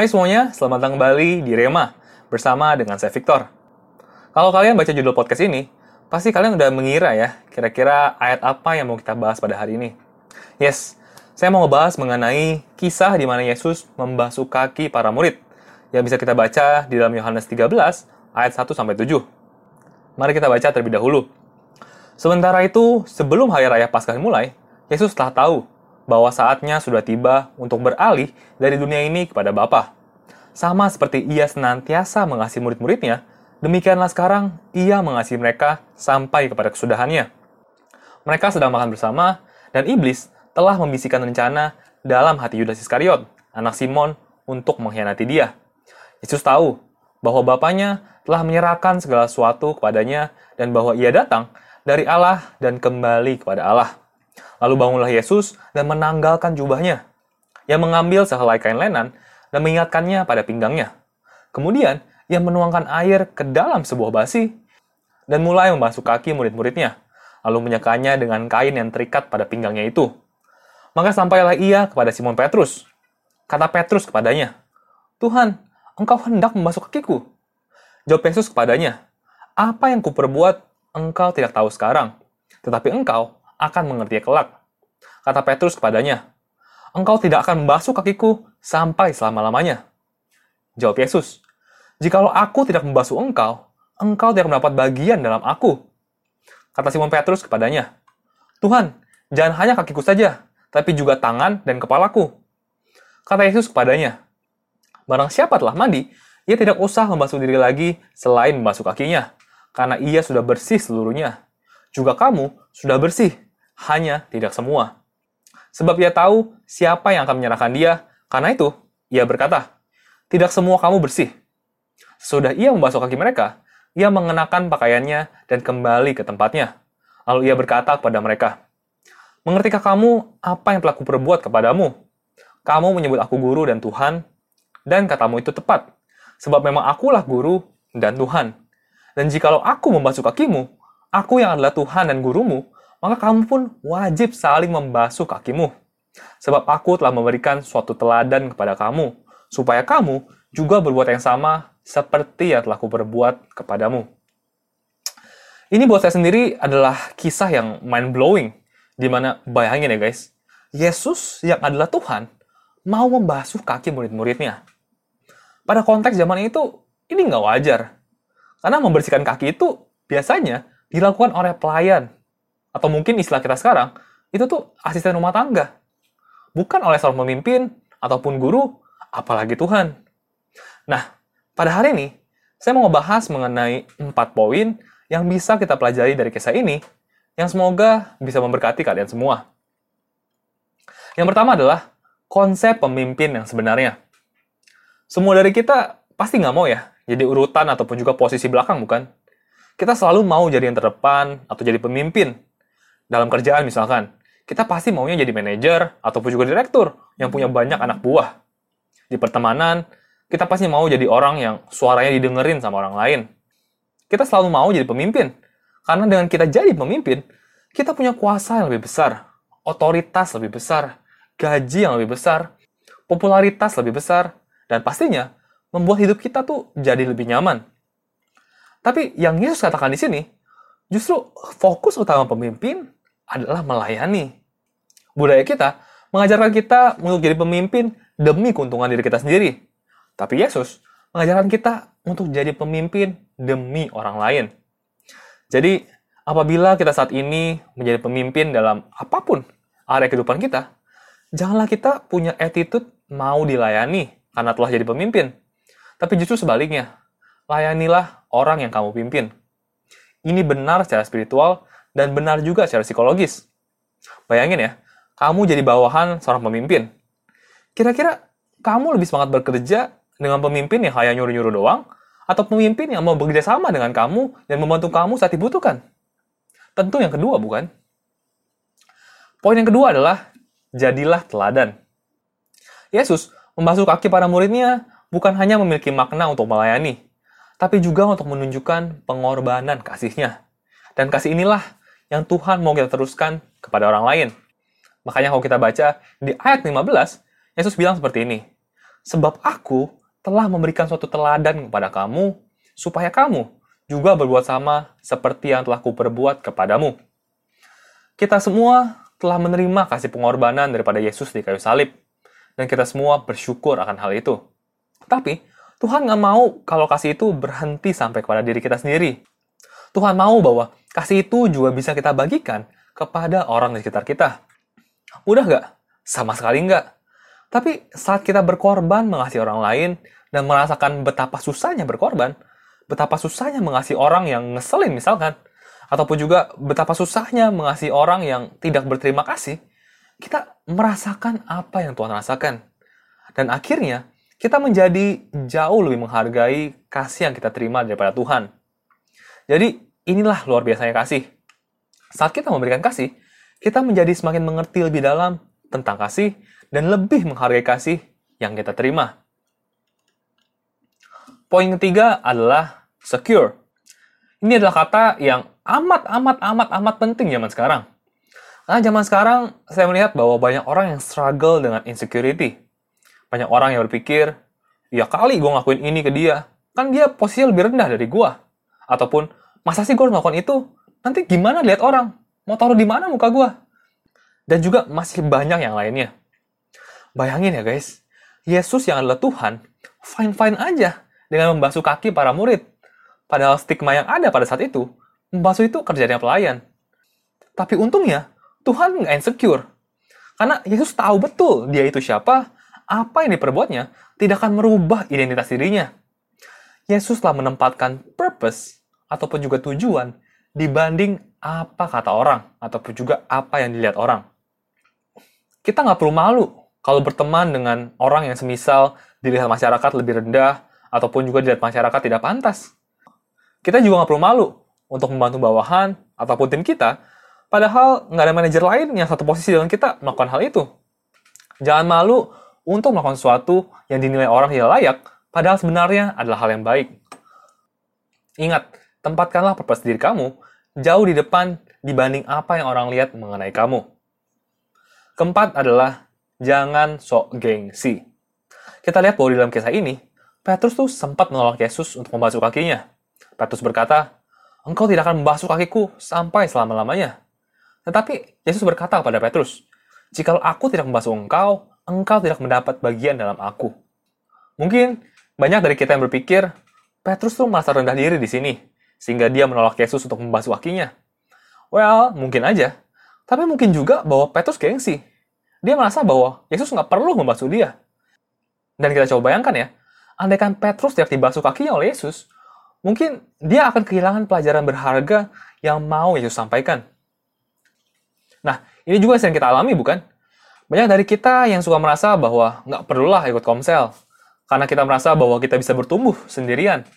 Hai semuanya, selamat datang kembali di Rema bersama dengan saya Victor. Kalau kalian baca judul podcast ini, pasti kalian udah mengira ya, kira-kira ayat apa yang mau kita bahas pada hari ini. Yes, saya mau ngebahas mengenai kisah di mana Yesus membasuh kaki para murid yang bisa kita baca di dalam Yohanes 13 ayat 1 sampai 7. Mari kita baca terlebih dahulu. Sementara itu, sebelum hari raya Paskah dimulai, Yesus telah tahu bahwa saatnya sudah tiba untuk beralih dari dunia ini kepada Bapa. Sama seperti ia senantiasa mengasihi murid-muridnya, demikianlah sekarang ia mengasihi mereka sampai kepada kesudahannya. Mereka sedang makan bersama, dan iblis telah membisikkan rencana dalam hati Yudas Iskariot, anak Simon, untuk mengkhianati dia. Yesus tahu bahwa Bapaknya telah menyerahkan segala sesuatu kepadanya dan bahwa ia datang dari Allah dan kembali kepada Allah. Lalu bangunlah Yesus dan menanggalkan jubahnya. Ia mengambil sehelai kain lenan dan mengingatkannya pada pinggangnya. Kemudian, ia menuangkan air ke dalam sebuah basi dan mulai membasuh kaki murid-muridnya, lalu menyekanya dengan kain yang terikat pada pinggangnya itu. Maka sampailah ia kepada Simon Petrus. Kata Petrus kepadanya, Tuhan, engkau hendak membasuh kakiku. Jawab Yesus kepadanya, apa yang kuperbuat engkau tidak tahu sekarang, tetapi engkau akan mengerti kelak. Kata Petrus kepadanya, Engkau tidak akan membasuh kakiku sampai selama-lamanya. Jawab Yesus, Jikalau aku tidak membasuh engkau, engkau tidak mendapat bagian dalam aku. Kata Simon Petrus kepadanya, Tuhan, jangan hanya kakiku saja, tapi juga tangan dan kepalaku. Kata Yesus kepadanya, Barang siapa telah mandi, ia tidak usah membasuh diri lagi selain membasuh kakinya, karena ia sudah bersih seluruhnya. Juga kamu sudah bersih, hanya tidak semua. Sebab ia tahu siapa yang akan menyerahkan dia, karena itu ia berkata, Tidak semua kamu bersih. Sudah ia membasuh kaki mereka, ia mengenakan pakaiannya dan kembali ke tempatnya. Lalu ia berkata kepada mereka, Mengertikah kamu apa yang telah kuperbuat kepadamu? Kamu menyebut aku guru dan Tuhan, dan katamu itu tepat, sebab memang akulah guru dan Tuhan. Dan jikalau aku membasuh kakimu, aku yang adalah Tuhan dan gurumu, maka kamu pun wajib saling membasuh kakimu. Sebab aku telah memberikan suatu teladan kepada kamu, supaya kamu juga berbuat yang sama seperti yang telah kuperbuat kepadamu. Ini buat saya sendiri adalah kisah yang mind-blowing, di mana bayangin ya guys, Yesus yang adalah Tuhan mau membasuh kaki murid-muridnya. Pada konteks zaman itu, ini nggak wajar. Karena membersihkan kaki itu biasanya dilakukan oleh pelayan atau mungkin istilah kita sekarang, itu tuh asisten rumah tangga. Bukan oleh seorang pemimpin ataupun guru, apalagi Tuhan. Nah, pada hari ini, saya mau ngebahas mengenai empat poin yang bisa kita pelajari dari kisah ini, yang semoga bisa memberkati kalian semua. Yang pertama adalah konsep pemimpin yang sebenarnya. Semua dari kita pasti nggak mau ya, jadi urutan ataupun juga posisi belakang, bukan? Kita selalu mau jadi yang terdepan atau jadi pemimpin, dalam kerjaan misalkan, kita pasti maunya jadi manajer ataupun juga direktur yang punya banyak anak buah. Di pertemanan, kita pasti mau jadi orang yang suaranya didengerin sama orang lain. Kita selalu mau jadi pemimpin, karena dengan kita jadi pemimpin, kita punya kuasa yang lebih besar, otoritas lebih besar, gaji yang lebih besar, popularitas lebih besar, dan pastinya membuat hidup kita tuh jadi lebih nyaman. Tapi yang Yesus katakan di sini, justru fokus utama pemimpin adalah melayani. Budaya kita mengajarkan kita untuk jadi pemimpin demi keuntungan diri kita sendiri. Tapi Yesus mengajarkan kita untuk jadi pemimpin demi orang lain. Jadi, apabila kita saat ini menjadi pemimpin dalam apa pun area kehidupan kita, janganlah kita punya attitude mau dilayani karena telah jadi pemimpin. Tapi justru sebaliknya, layanilah orang yang kamu pimpin. Ini benar secara spiritual dan benar juga secara psikologis. Bayangin ya, kamu jadi bawahan seorang pemimpin. Kira-kira kamu lebih semangat bekerja dengan pemimpin yang hanya nyuruh-nyuruh doang, atau pemimpin yang mau bekerja sama dengan kamu dan membantu kamu saat dibutuhkan? Tentu yang kedua, bukan? Poin yang kedua adalah, jadilah teladan. Yesus membasuh kaki para muridnya bukan hanya memiliki makna untuk melayani, tapi juga untuk menunjukkan pengorbanan kasihnya. Dan kasih inilah yang Tuhan mau kita teruskan kepada orang lain. Makanya kalau kita baca di ayat 15, Yesus bilang seperti ini, Sebab aku telah memberikan suatu teladan kepada kamu, supaya kamu juga berbuat sama seperti yang telah kuperbuat kepadamu. Kita semua telah menerima kasih pengorbanan daripada Yesus di kayu salib, dan kita semua bersyukur akan hal itu. Tapi, Tuhan nggak mau kalau kasih itu berhenti sampai kepada diri kita sendiri. Tuhan mau bahwa kasih itu juga bisa kita bagikan kepada orang di sekitar kita. Mudah nggak? Sama sekali nggak. Tapi saat kita berkorban mengasihi orang lain dan merasakan betapa susahnya berkorban, betapa susahnya mengasihi orang yang ngeselin misalkan, ataupun juga betapa susahnya mengasihi orang yang tidak berterima kasih, kita merasakan apa yang Tuhan rasakan. Dan akhirnya, kita menjadi jauh lebih menghargai kasih yang kita terima daripada Tuhan. Jadi, inilah luar biasanya kasih. Saat kita memberikan kasih, kita menjadi semakin mengerti lebih dalam tentang kasih dan lebih menghargai kasih yang kita terima. Poin ketiga adalah secure. Ini adalah kata yang amat amat amat amat penting zaman sekarang. Karena zaman sekarang saya melihat bahwa banyak orang yang struggle dengan insecurity. Banyak orang yang berpikir, ya kali gue ngelakuin ini ke dia, kan dia posisinya lebih rendah dari gue. Ataupun, masa sih gue ngelakuin itu? Nanti gimana lihat orang? Mau taruh di mana muka gue? Dan juga masih banyak yang lainnya. Bayangin ya guys, Yesus yang adalah Tuhan, fine-fine aja dengan membasuh kaki para murid. Padahal stigma yang ada pada saat itu, membasuh itu kerjanya pelayan. Tapi untungnya, Tuhan nggak insecure. Karena Yesus tahu betul dia itu siapa, apa yang diperbuatnya tidak akan merubah identitas dirinya. Yesus telah menempatkan purpose ataupun juga tujuan dibanding apa kata orang ataupun juga apa yang dilihat orang. Kita nggak perlu malu kalau berteman dengan orang yang semisal dilihat masyarakat lebih rendah, ataupun juga dilihat masyarakat tidak pantas. Kita juga nggak perlu malu untuk membantu bawahan ataupun tim kita, padahal nggak ada manajer lain yang satu posisi dengan kita melakukan hal itu. Jangan malu untuk melakukan sesuatu yang dinilai orang tidak layak, padahal sebenarnya adalah hal yang baik. Ingat, tempatkanlah purpose diri kamu jauh di depan dibanding apa yang orang lihat mengenai kamu. Keempat adalah jangan sok gengsi. Kita lihat bahwa di dalam kisah ini, Petrus tuh sempat menolak Yesus untuk membasuh kakinya. Petrus berkata, Engkau tidak akan membasuh kakiku sampai selama-lamanya. Tetapi Yesus berkata kepada Petrus, Jikalau aku tidak membasuh engkau, engkau tidak mendapat bagian dalam aku. Mungkin banyak dari kita yang berpikir, Petrus tuh merasa rendah diri di sini, sehingga dia menolak Yesus untuk membasuh kakinya. Well, mungkin aja. Tapi mungkin juga bahwa Petrus gengsi. Dia merasa bahwa Yesus nggak perlu membasuh dia. Dan kita coba bayangkan ya, andaikan Petrus tidak dibasuh kakinya oleh Yesus, mungkin dia akan kehilangan pelajaran berharga yang mau Yesus sampaikan. Nah, ini juga yang kita alami, bukan? Banyak dari kita yang suka merasa bahwa nggak perlulah ikut komsel, karena kita merasa bahwa kita bisa bertumbuh sendirian.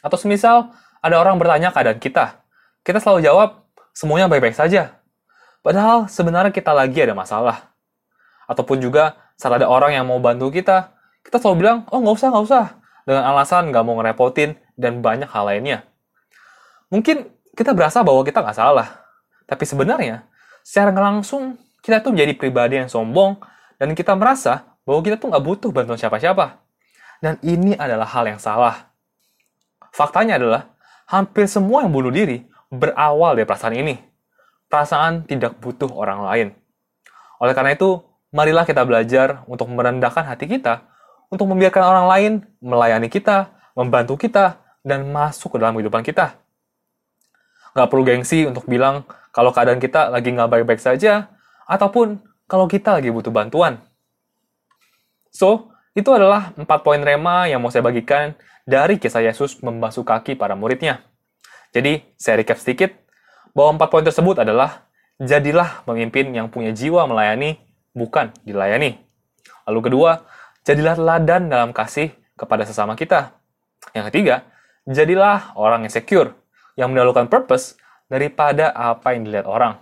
Atau semisal, ada orang bertanya keadaan kita. Kita selalu jawab, semuanya baik-baik saja. Padahal sebenarnya kita lagi ada masalah. Ataupun juga saat ada orang yang mau bantu kita, kita selalu bilang, oh nggak usah, nggak usah. Dengan alasan nggak mau ngerepotin dan banyak hal lainnya. Mungkin kita berasa bahwa kita nggak salah. Tapi sebenarnya, secara langsung, kita tuh menjadi pribadi yang sombong dan kita merasa bahwa kita tuh nggak butuh bantuan siapa-siapa. Dan ini adalah hal yang salah. Faktanya adalah, hampir semua yang bunuh diri berawal dari perasaan ini. Perasaan tidak butuh orang lain. Oleh karena itu, marilah kita belajar untuk merendahkan hati kita, untuk membiarkan orang lain melayani kita, membantu kita, dan masuk ke dalam kehidupan kita. Nggak perlu gengsi untuk bilang kalau keadaan kita lagi nggak baik-baik saja, ataupun kalau kita lagi butuh bantuan. So, itu adalah empat poin rema yang mau saya bagikan dari kisah Yesus membasuh kaki para muridnya. Jadi, saya recap sedikit, bahwa empat poin tersebut adalah, jadilah pemimpin yang punya jiwa melayani, bukan dilayani. Lalu kedua, jadilah teladan dalam kasih kepada sesama kita. Yang ketiga, jadilah orang yang secure, yang mendahulukan purpose daripada apa yang dilihat orang.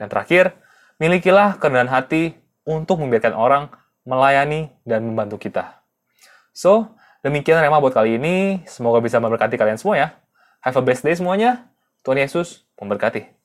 Dan terakhir, milikilah kerendahan hati untuk membiarkan orang melayani dan membantu kita. So, demikian Rema buat kali ini. Semoga bisa memberkati kalian semua ya. Have a best day semuanya. Tuhan Yesus memberkati.